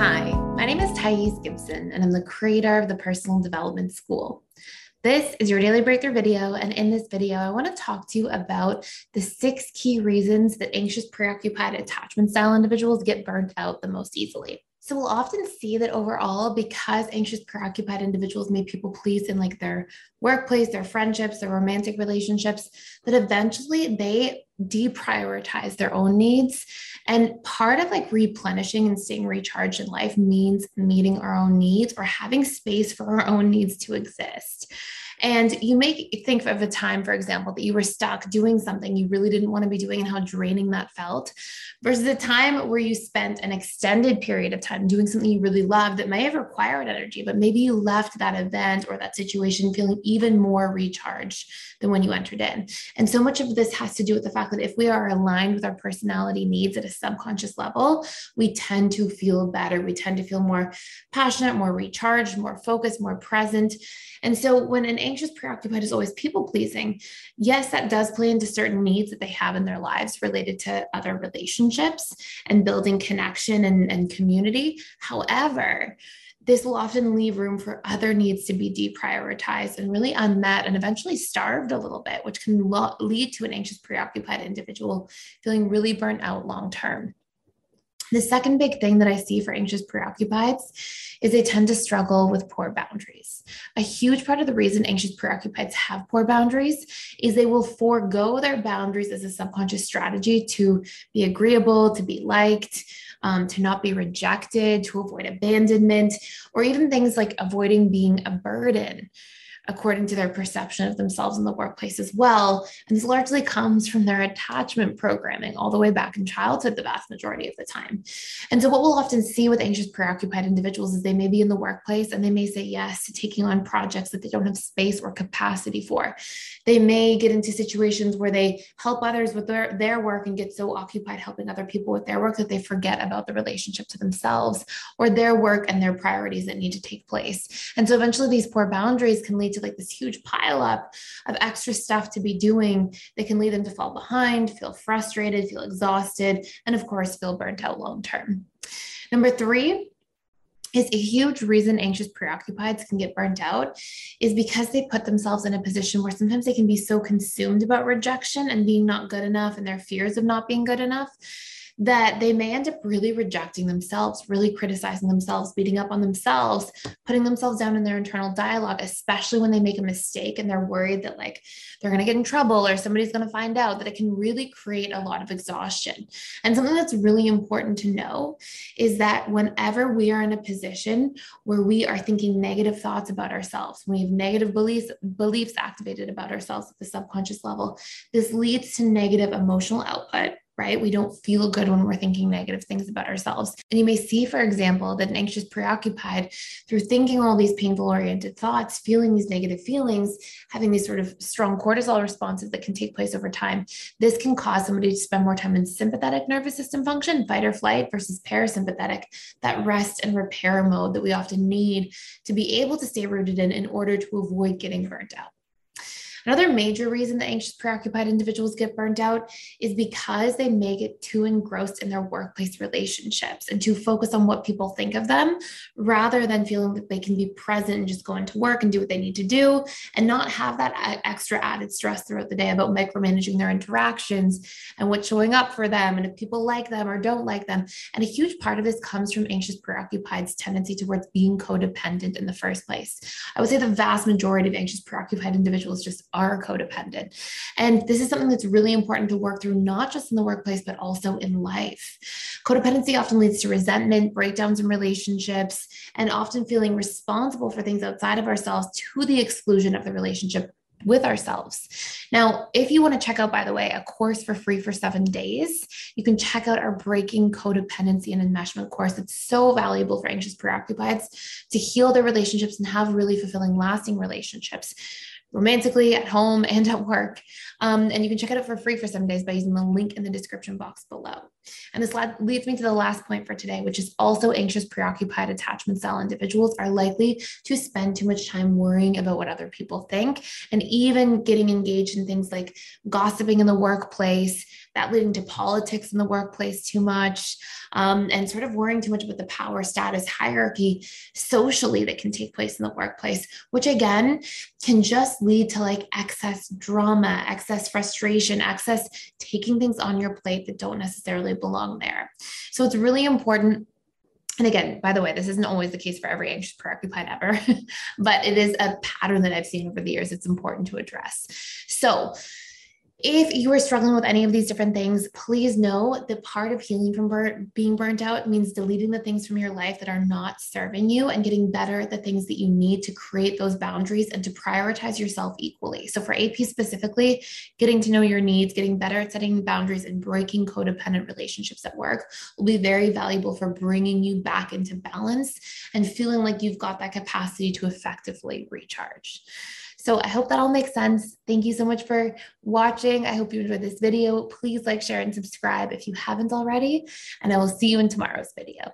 Hi, my name is Thais Gibson, and I'm the creator of the Personal Development School. This is your daily breakthrough video. And in this video, I want to talk to you about the six key reasons that anxious, preoccupied attachment style individuals get burnt out the most easily. So we'll often see that overall, because anxious, preoccupied individuals may people please in like their workplace, their friendships, their romantic relationships, that eventually they deprioritize their own needs. And part of like replenishing and staying recharged in life means meeting our own needs or having space for our own needs to exist. And you may think of a time, for example, that you were stuck doing something you really didn't want to be doing and how draining that felt, versus a time where you spent an extended period of time doing something you really loved that may have required energy, but maybe you left that event or that situation feeling even more recharged than when you entered in. And so much of this has to do with the fact that if we are aligned with our personality needs at a subconscious level, we tend to feel better. We tend to feel more passionate, more recharged, more focused, more present. And so when an anxious preoccupied is always people pleasing, yes, that does play into certain needs that they have in their lives related to other relationships and building connection and, and community. However, this will often leave room for other needs to be deprioritized and really unmet and eventually starved a little bit, which can lo- lead to an anxious, preoccupied individual feeling really burnt out long term. The second big thing that I see for anxious preoccupieds is they tend to struggle with poor boundaries. A huge part of the reason anxious preoccupieds have poor boundaries is they will forego their boundaries as a subconscious strategy to be agreeable, to be liked, um, to not be rejected, to avoid abandonment, or even things like avoiding being a burden according to their perception of themselves in the workplace as well. And this largely comes from their attachment programming all the way back in childhood, the vast majority of the time. And so, what we'll often see with anxious, preoccupied individuals is they may be in the workplace and they may say yes to taking on projects that they don't have space or capacity for. They may get into situations where they help others with their, their work and get so occupied helping other people with their work that they forget about the relationship to themselves or their work and their priorities that need to take place. And so, eventually, these poor boundaries can lead to like this huge pile up of extra stuff to be doing that can lead them to fall behind, feel frustrated, feel exhausted, and of course, feel burnt out long term. Number three, is a huge reason anxious preoccupieds can get burnt out is because they put themselves in a position where sometimes they can be so consumed about rejection and being not good enough and their fears of not being good enough that they may end up really rejecting themselves, really criticizing themselves, beating up on themselves, putting themselves down in their internal dialogue, especially when they make a mistake and they're worried that like they're going to get in trouble or somebody's going to find out, that it can really create a lot of exhaustion. And something that's really important to know is that whenever we are in a position where we are thinking negative thoughts about ourselves, we have negative beliefs beliefs activated about ourselves at the subconscious level, this leads to negative emotional output right? We don't feel good when we're thinking negative things about ourselves. And you may see, for example, that an anxious preoccupied through thinking all these painful oriented thoughts, feeling these negative feelings, having these sort of strong cortisol responses that can take place over time. This can cause somebody to spend more time in sympathetic nervous system function, fight or flight versus parasympathetic, that rest and repair mode that we often need to be able to stay rooted in in order to avoid getting burnt out. Another major reason that anxious, preoccupied individuals get burned out is because they may get too engrossed in their workplace relationships and to focus on what people think of them rather than feeling that they can be present and just go into work and do what they need to do and not have that extra added stress throughout the day about micromanaging their interactions and what's showing up for them and if people like them or don't like them. And a huge part of this comes from anxious, preoccupied's tendency towards being codependent in the first place. I would say the vast majority of anxious, preoccupied individuals just are codependent. And this is something that's really important to work through, not just in the workplace, but also in life. Codependency often leads to resentment, breakdowns in relationships, and often feeling responsible for things outside of ourselves to the exclusion of the relationship with ourselves. Now, if you want to check out, by the way, a course for free for seven days, you can check out our Breaking Codependency and Enmeshment course. It's so valuable for anxious preoccupieds to heal their relationships and have really fulfilling, lasting relationships romantically at home and at work. Um, and you can check it out for free for seven days by using the link in the description box below. And this leads me to the last point for today, which is also anxious, preoccupied attachment style individuals are likely to spend too much time worrying about what other people think and even getting engaged in things like gossiping in the workplace that leading to politics in the workplace too much, um, and sort of worrying too much about the power status hierarchy socially that can take place in the workplace, which again can just lead to like excess drama, excess frustration, excess taking things on your plate that don't necessarily belong there. So it's really important and again, by the way, this isn't always the case for every anxious preoccupied ever, but it is a pattern that I've seen over the years. It's important to address. So, if you are struggling with any of these different things, please know that part of healing from being burnt out means deleting the things from your life that are not serving you and getting better at the things that you need to create those boundaries and to prioritize yourself equally. So, for AP specifically, getting to know your needs, getting better at setting boundaries and breaking codependent relationships at work will be very valuable for bringing you back into balance and feeling like you've got that capacity to effectively recharge. So I hope that all makes sense. Thank you so much for watching. I hope you enjoyed this video. Please like, share, and subscribe if you haven't already. And I will see you in tomorrow's video.